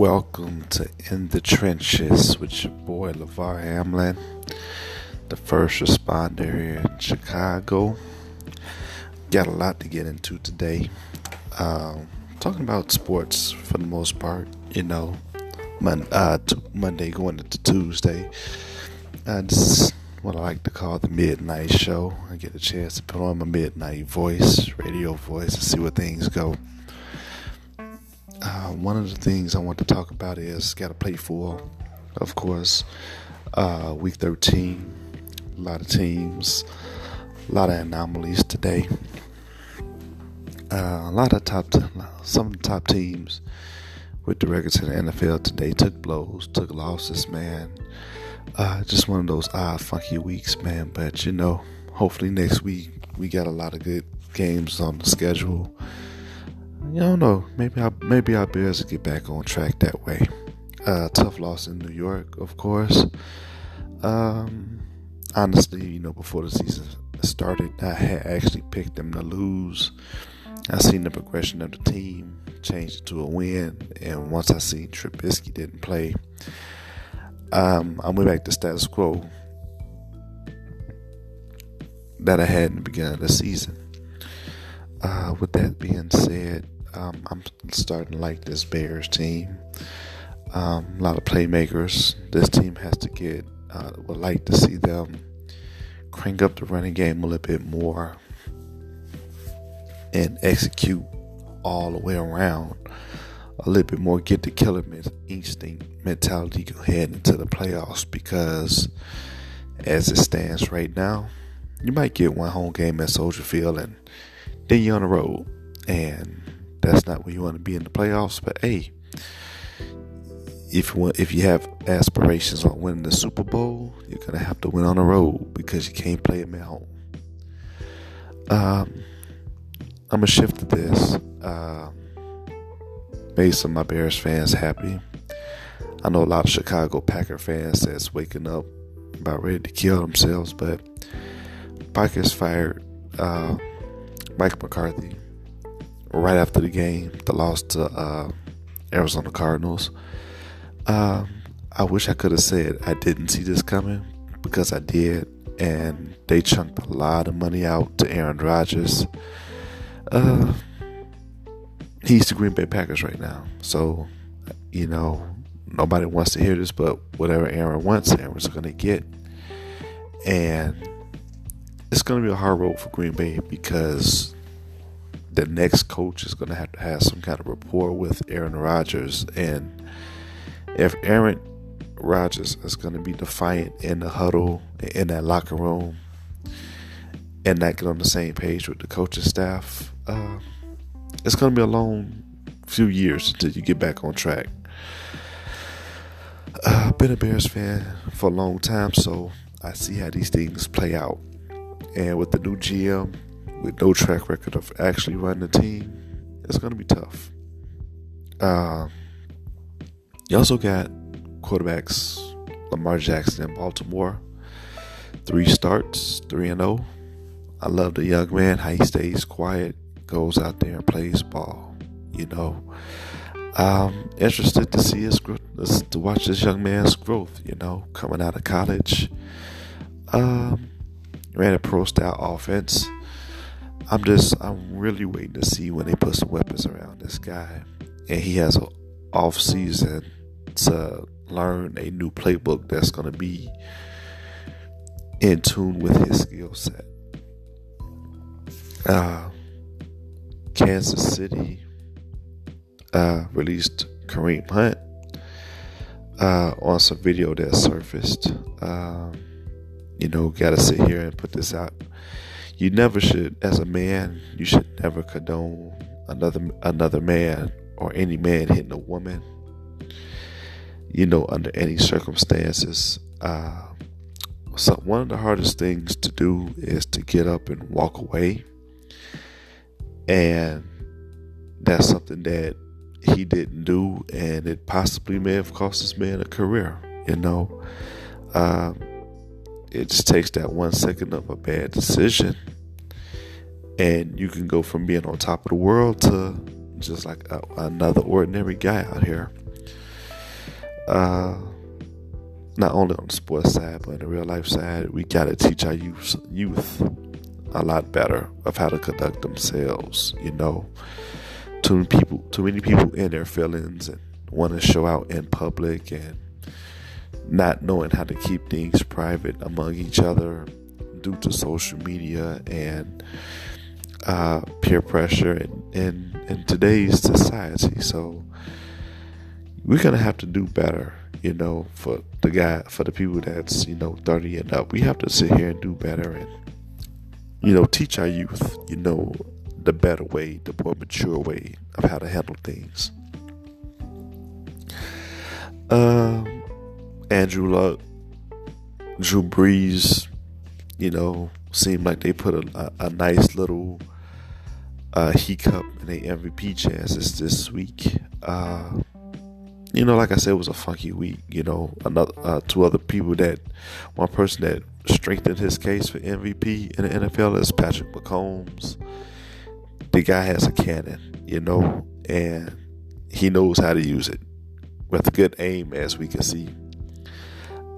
Welcome to In the Trenches with your boy LeVar Hamlin, the first responder here in Chicago. Got a lot to get into today. Um, talking about sports for the most part, you know, mon- uh, t- Monday going into Tuesday. Uh, this is what I like to call the midnight show. I get a chance to put on my midnight voice, radio voice, and see where things go. Uh, one of the things I want to talk about is got to play for, of course, uh, week 13. A lot of teams, a lot of anomalies today. Uh, a lot of top, some of the top teams with the records in the NFL today took blows, took losses, man. Uh, just one of those odd, funky weeks, man. But you know, hopefully next week we got a lot of good games on the schedule. You don't know. Maybe I maybe I'll be able to get back on track that way. Uh, tough loss in New York, of course. Um, honestly, you know, before the season started, I had actually picked them to lose. I seen the progression of the team change to a win, and once I seen Trubisky didn't play, um, I went back to status quo that I had in the beginning of the season. Uh, with that being said, um, I'm starting to like this Bears team. Um, a lot of playmakers. This team has to get. Uh, would like to see them crank up the running game a little bit more and execute all the way around a little bit more. Get the killer instinct mentality head into the playoffs because, as it stands right now, you might get one home game at Soldier Field and then you're on the road, and that's not where you want to be in the playoffs. But hey, if you want, if you have aspirations on winning the Super Bowl, you're gonna have to win on the road because you can't play them at home. Um, I'm gonna shift to this. Uh, made some of my Bears fans happy. I know a lot of Chicago Packer fans that's waking up about ready to kill themselves, but Packers fired. Uh, Mike McCarthy right after the game, the loss to uh, Arizona Cardinals. Um, I wish I could have said I didn't see this coming because I did, and they chunked a lot of money out to Aaron Rodgers. Uh, he's the Green Bay Packers right now, so you know nobody wants to hear this, but whatever Aaron wants, Aaron's to get, and it's going to be a hard road for Green Bay because the next coach is going to have to have some kind of rapport with Aaron Rodgers. And if Aaron Rodgers is going to be defiant in the huddle, in that locker room, and not get on the same page with the coaching staff, uh, it's going to be a long few years until you get back on track. Uh, I've been a Bears fan for a long time, so I see how these things play out. And with the new GM, with no track record of actually running a team, it's going to be tough. Uh, you also got quarterbacks Lamar Jackson in Baltimore. Three starts, 3 and 0. I love the young man, how he stays quiet, goes out there and plays ball. You know, um, interested to see his to watch this young man's growth. You know, coming out of college. Um, ran a pro style offense. I'm just I'm really waiting to see when they put some weapons around this guy, and he has an off season to learn a new playbook that's going to be in tune with his skill set. Uh, Kansas City uh, released Kareem Hunt uh, on some video that surfaced. Um, you know, got to sit here and put this out. You never should, as a man, you should never condone another another man or any man hitting a woman. You know, under any circumstances. Uh, so one of the hardest things to do is to get up and walk away, and that's something that he didn't do, and it possibly may have cost this man a career. You know. Um, it just takes that one second of a bad decision and you can go from being on top of the world to just like a, another ordinary guy out here uh, not only on the sports side, but on the real life side, we got to teach our youth, youth a lot better of how to conduct themselves. You know, too many people, too many people in their feelings and want to show out in public and not knowing how to keep things private among each other due to social media and uh, peer pressure in, in, in today's society. So we're gonna have to do better, you know, for the guy for the people that's, you know, 30 and up. We have to sit here and do better and you know, teach our youth, you know, the better way, the more mature way of how to handle things. Um, Andrew Luck, Drew Brees, you know, seemed like they put a, a, a nice little uh, hiccup in their MVP chances this week. Uh, you know, like I said, it was a funky week. You know, another uh, two other people that one person that strengthened his case for MVP in the NFL is Patrick Mahomes. The guy has a cannon, you know, and he knows how to use it with good aim, as we can see.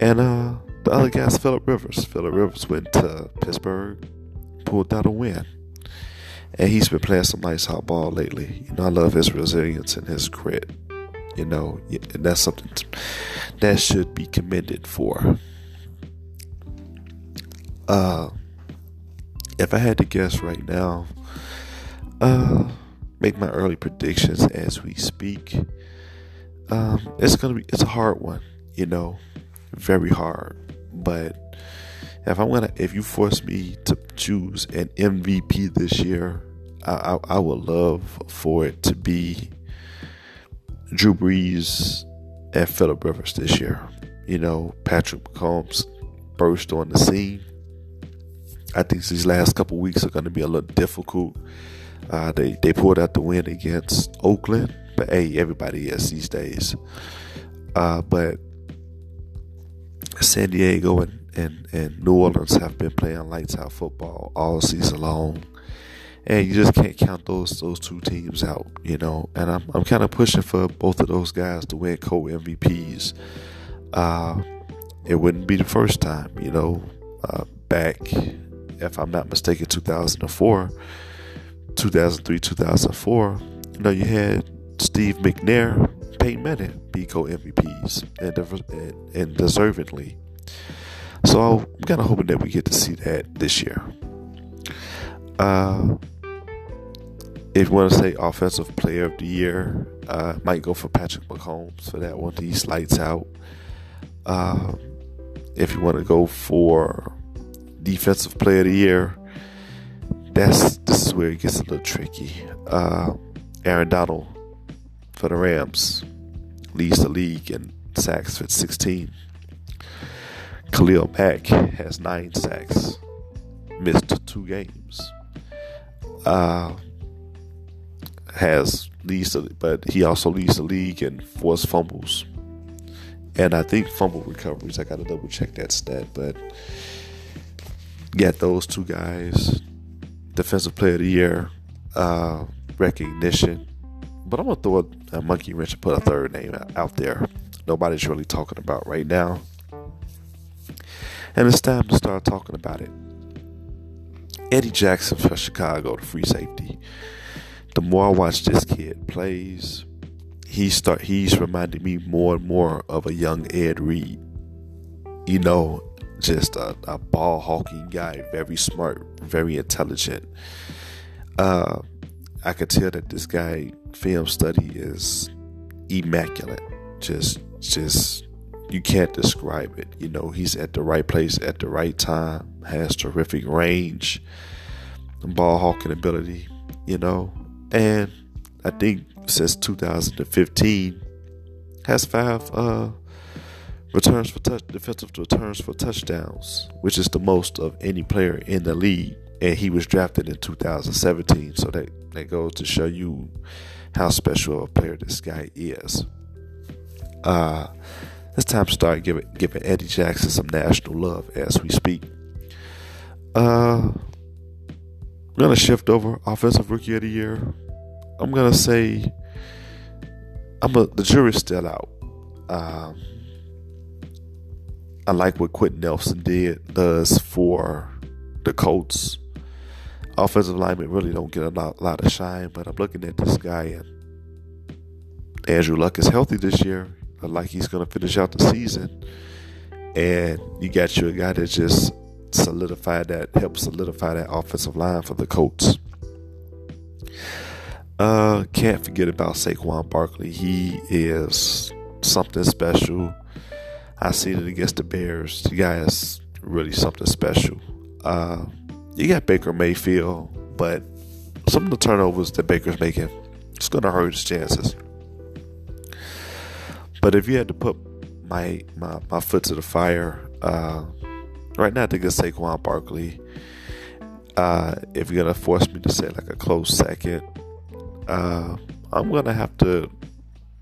And uh, the other guy's Philip Rivers. Philip Rivers went to Pittsburgh, pulled out a win. And he's been playing some nice hot ball lately. You know, I love his resilience and his grit. You know, and that's something that should be commended for. Uh, if I had to guess right now, uh, make my early predictions as we speak. Um, it's gonna be it's a hard one, you know, very hard. But if I'm gonna, if you force me to choose an MVP this year, I, I, I would love for it to be Drew Brees and Philip Rivers this year. You know, Patrick Mahomes burst on the scene. I think these last couple weeks are going to be a little difficult. Uh, they they pulled out the win against Oakland, but hey, everybody is these days. Uh, but San Diego and, and, and New Orleans have been playing lights out football all season long. And you just can't count those those two teams out, you know. And I'm I'm kind of pushing for both of those guys to win co MVPs. Uh, it wouldn't be the first time, you know. Uh, back, if I'm not mistaken, 2004, 2003, 2004. You know, you had Steve McNair, Peyton Manning be co MVPs and, and, and deservedly. So I'm kind of hoping that we get to see that this year. Uh, if you want to say offensive player of the year, uh, might go for Patrick Mahomes for that one. He's lights out. Uh, if you want to go for defensive player of the year, that's this is where it gets a little tricky. Uh, Aaron Donald for the Rams leads the league in sacks with 16. Khalil Mack has nine sacks, missed two games. Uh, has leads, the, but he also leads the league in forced fumbles, and I think fumble recoveries. I got to double check that stat, but get those two guys, defensive player of the year uh, recognition. But I'm gonna throw a, a monkey wrench and put a third name out there. Nobody's really talking about right now, and it's time to start talking about it. Eddie Jackson for Chicago, the free safety the more I watch this kid plays, he start he's reminding me more and more of a young Ed Reed. You know, just a, a ball hawking guy, very smart, very intelligent. Uh, I could tell that this guy film study is immaculate. Just, just you can't describe it. You know, he's at the right place at the right time. Has terrific range, ball hawking ability. You know, and I think since 2015 has five uh, returns for touch defensive returns for touchdowns, which is the most of any player in the league. And he was drafted in 2017, so that that goes to show you how special of a player this guy is. Uh, it's time to start giving giving Eddie Jackson some national love as we speak. Uh, I'm gonna shift over offensive rookie of the year. I'm gonna say I'm a, the jury's still out. Um, I like what Quenton Nelson did does for the Colts. Offensive linemen really don't get a lot, lot of shine, but I'm looking at this guy and Andrew Luck is healthy this year. Like he's going to finish out the season, and you got you a guy that just solidified that, helped solidify that offensive line for the Colts. Uh, can't forget about Saquon Barkley. He is something special. I seen it against the Bears. The guy is really something special. Uh, you got Baker Mayfield, but some of the turnovers that Baker's making, it's going to hurt his chances. But if you had to put my my, my foot to the fire, uh, right now I think it's Saquon Barkley. Uh, if you're gonna force me to say like a close second, uh, I'm gonna have to.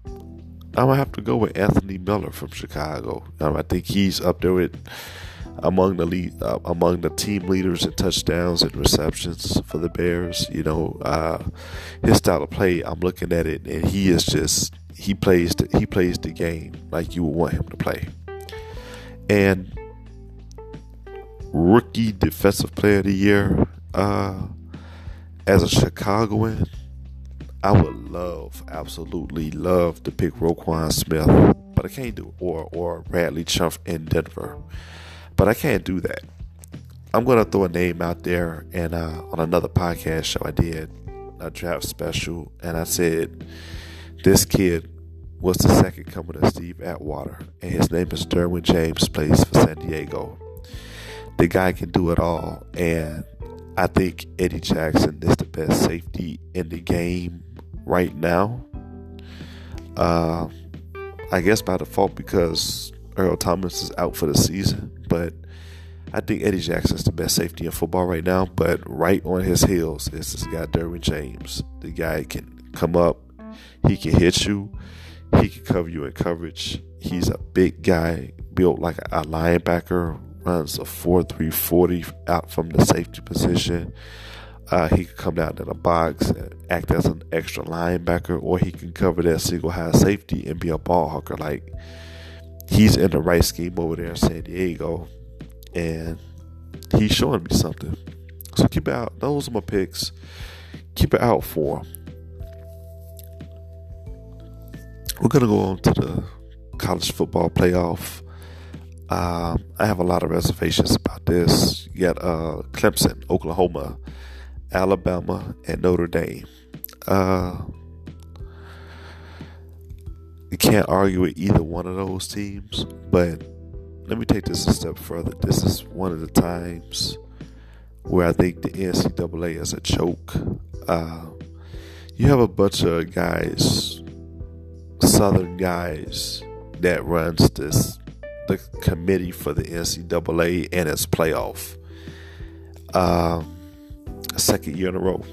I'm gonna have to go with Anthony Miller from Chicago. Um, I think he's up there with among the lead, uh, among the team leaders in touchdowns and receptions for the Bears. You know, uh, his style of play. I'm looking at it, and he is just he plays the, he plays the game like you would want him to play. And rookie defensive player of the year, uh, as a Chicagoan, I would love, absolutely love to pick Roquan Smith, but I can't do or or Bradley Chubb in Denver, but I can't do that. I'm gonna throw a name out there, and uh, on another podcast show I did a draft special, and I said this kid was the second coming of Steve Atwater, and his name is Derwin James, plays for San Diego. The guy can do it all, and I think Eddie Jackson is the best safety in the game right now. Uh, I guess by default because Earl Thomas is out for the season, but I think Eddie Jackson is the best safety in football right now. But right on his heels is this guy Derwin James. The guy can come up, he can hit you, he can cover you in coverage. He's a big guy, built like a linebacker, runs a 4 3 40 out from the safety position. Uh, he can come down to the box and act as an extra linebacker, or he can cover that single high safety and be a ball hawker. Like he's in the right scheme over there in San Diego, and he's showing me something. So keep it out. Those are my picks. Keep it out for. We're to go on to the college football playoff. Um, I have a lot of reservations about this. You got uh, Clemson, Oklahoma, Alabama, and Notre Dame. Uh, you can't argue with either one of those teams, but let me take this a step further. This is one of the times where I think the NCAA is a joke. Uh, you have a bunch of guys Southern guys that runs this the committee for the NCAA and its playoff. Um, second year in a row,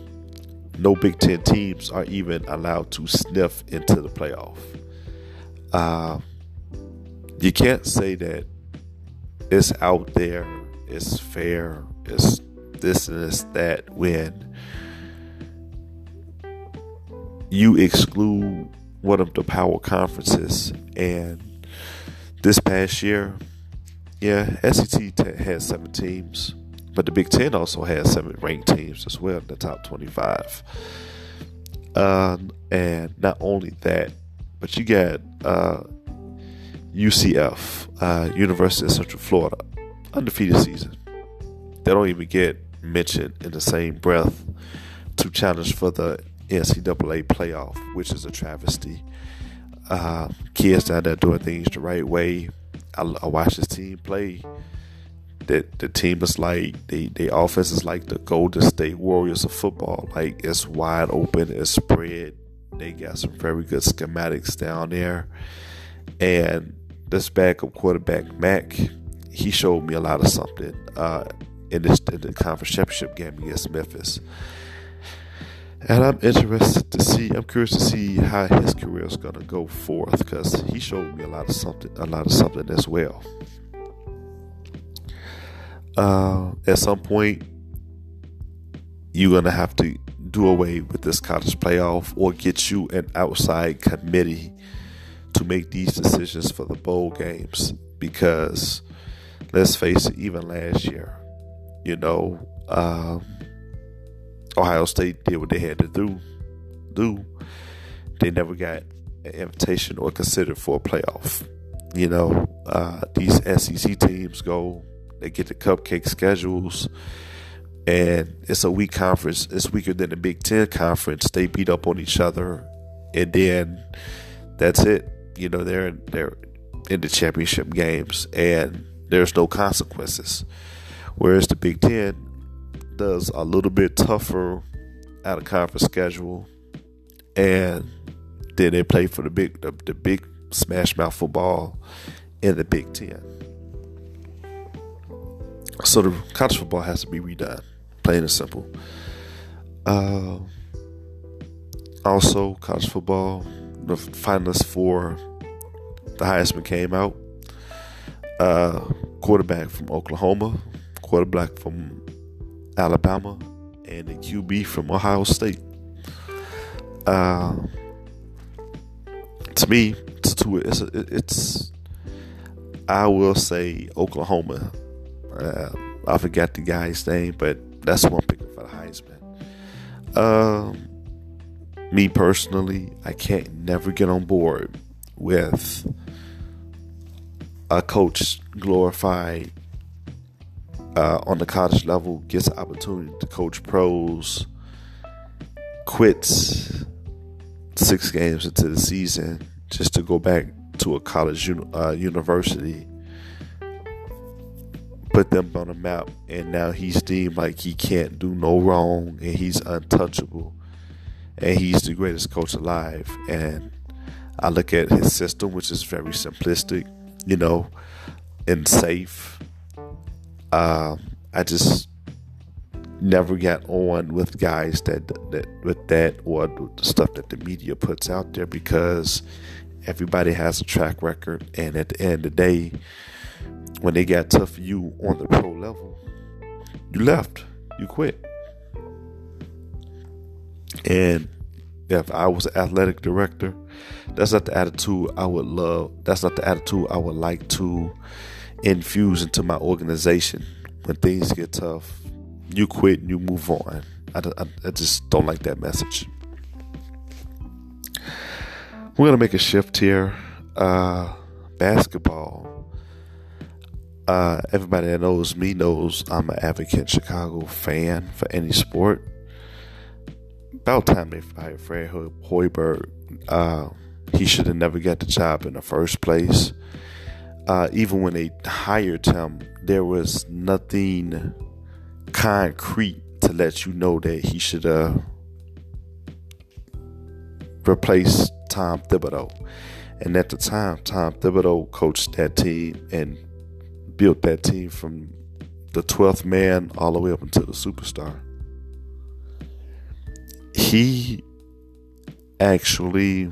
no Big Ten teams are even allowed to sniff into the playoff. Uh, you can't say that it's out there, it's fair, it's this and it's that when you exclude one of the power conferences. And this past year, yeah, SEC had seven teams, but the Big Ten also had seven ranked teams as well in the top 25. Uh, and not only that, but you got uh, UCF, uh, University of Central Florida, undefeated season. They don't even get mentioned in the same breath to challenge for the NCAA playoff, which is a travesty. Uh, kids down there doing things the right way. I, I watch this team play. That the team is like the the offense is like the Golden State Warriors of football. Like it's wide open, it's spread. They got some very good schematics down there, and this backup quarterback Mack, he showed me a lot of something uh, in this in the conference championship game against Memphis and I'm interested to see. I'm curious to see how his career is going to go forth because he showed me a lot of something, a lot of something as well. Uh, at some point, you're going to have to do away with this college playoff or get you an outside committee to make these decisions for the bowl games because let's face it, even last year, you know, um, Ohio State did what they had to do. Do they never got an invitation or considered for a playoff? You know, uh, these SEC teams go, they get the cupcake schedules, and it's a weak conference. It's weaker than the Big Ten conference. They beat up on each other, and then that's it. You know, they're they're in the championship games, and there's no consequences. Whereas the Big Ten does a little bit tougher out of conference schedule, and then they play for the big the, the big smash mouth football in the Big Ten. So the college football has to be redone, plain and simple. Uh, also, college football, the finalists for the Heisman came out. Uh, quarterback from Oklahoma, quarterback from Alabama, and a QB from Ohio State. Uh, to me, to it's it's I will say Oklahoma. Uh, I forgot the guy's name, but that's one picking for the Heisman. Um, me personally, I can't never get on board with a coach glorified uh, on the college level gets an opportunity to coach pros, quits six games into the season just to go back to a college uh, university, put them on the map, and now he's deemed like he can't do no wrong and he's untouchable and he's the greatest coach alive. And I look at his system, which is very simplistic you know, and safe. Um, I just never got on with guys that that with that or the stuff that the media puts out there because everybody has a track record, and at the end of the day, when they got tough for you on the pro level, you left, you quit, and if I was an athletic director, that's not the attitude I would love. That's not the attitude I would like to infuse into my organization. When things get tough, you quit and you move on. I, I, I just don't like that message. We're gonna make a shift here. Uh, basketball. Uh, everybody that knows me knows I'm an advocate Chicago fan for any sport about time they fired Fred Hoiberg. Uh, he should have never got the job in the first place. Uh, even when they hired him, there was nothing concrete to let you know that he should have replaced Tom Thibodeau. And at the time, Tom Thibodeau coached that team and built that team from the 12th man all the way up until the superstar he actually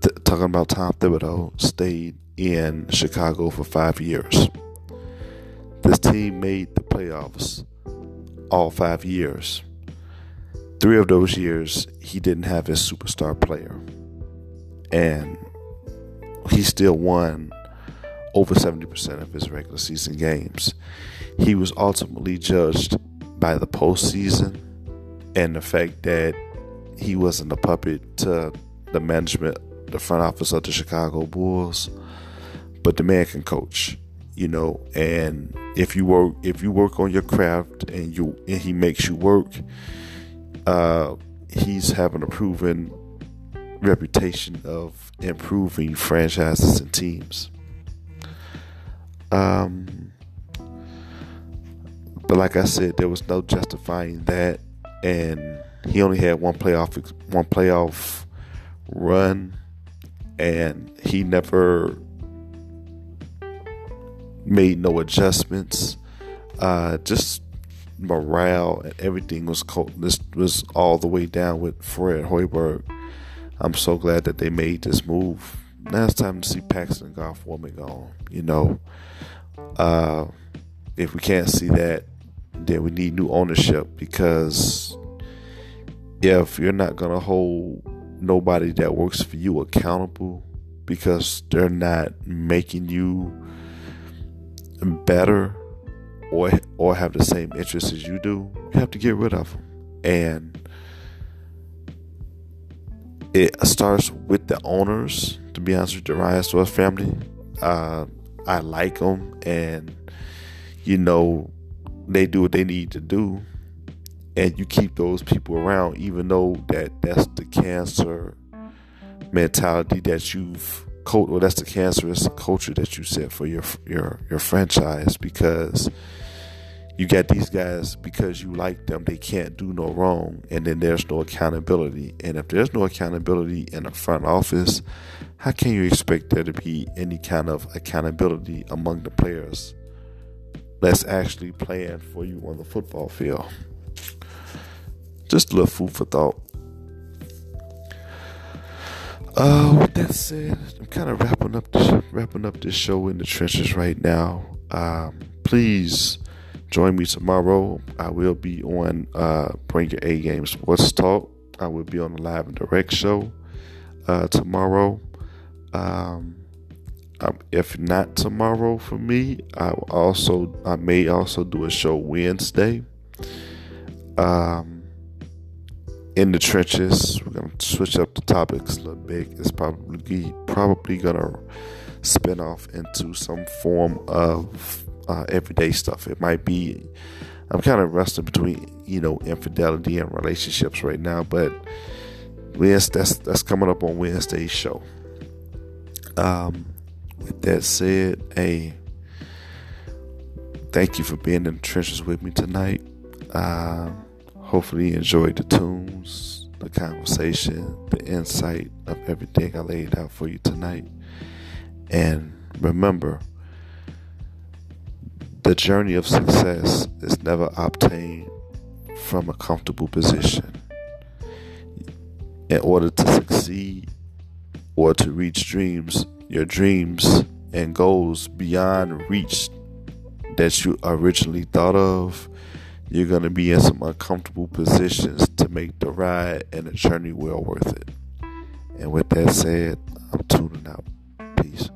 th- talking about Tom Thibodeau stayed in Chicago for five years. This team made the playoffs all five years. Three of those years, he didn't have his superstar player, and he still won over 70% of his regular season games. He was ultimately judged by the postseason and the fact that he wasn't a puppet to the management, the front office of the Chicago Bulls, but the man can coach, you know. And if you work, if you work on your craft and you and he makes you work, uh, he's having a proven reputation of improving franchises and teams. Um, but like I said, there was no justifying that and he only had one playoff one playoff run, and he never made no adjustments. Uh, just morale and everything was co- this was all the way down with Fred Hoiberg. I'm so glad that they made this move. Now it's time to see Paxson Gar Forman gone. You know, uh, if we can't see that, then we need new ownership because if you're not gonna hold nobody that works for you accountable because they're not making you better or or have the same interests as you do, you have to get rid of them. And it starts with the owners. To be honest with the Reinsdorf family, uh, I like them, and you know they do what they need to do, and you keep those people around, even though that that's the cancer mentality that you've or that's the cancerous culture that you set for your your your franchise because you got these guys because you like them they can't do no wrong and then there's no accountability. And if there's no accountability in the front office how can you expect there to be any kind of accountability among the players that's actually playing for you on the football field? Just a little food for thought. Uh, with that said, I'm kind of wrapping up this, wrapping up this show in the trenches right now. Um, please join me tomorrow. I will be on uh, Bring Your A Game Sports Talk. I will be on the live and direct show uh, tomorrow. Um, um, if not tomorrow for me, I also I may also do a show Wednesday. Um, in the trenches. We're gonna switch up the topics a little bit. It's probably probably gonna spin off into some form of uh, everyday stuff. It might be. I'm kind of wrestling between you know infidelity and relationships right now, but yes, that's that's coming up on Wednesday's show. Um, with that said, hey, thank you for being in the trenches with me tonight. Uh, Hopefully, you enjoyed the tunes, the conversation, the insight of everything I laid out for you tonight. And remember, the journey of success is never obtained from a comfortable position. In order to succeed or to reach dreams, your dreams and goals beyond reach that you originally thought of, you're going to be in some uncomfortable positions to make the ride and the journey well worth it. And with that said, I'm tuning out. Peace.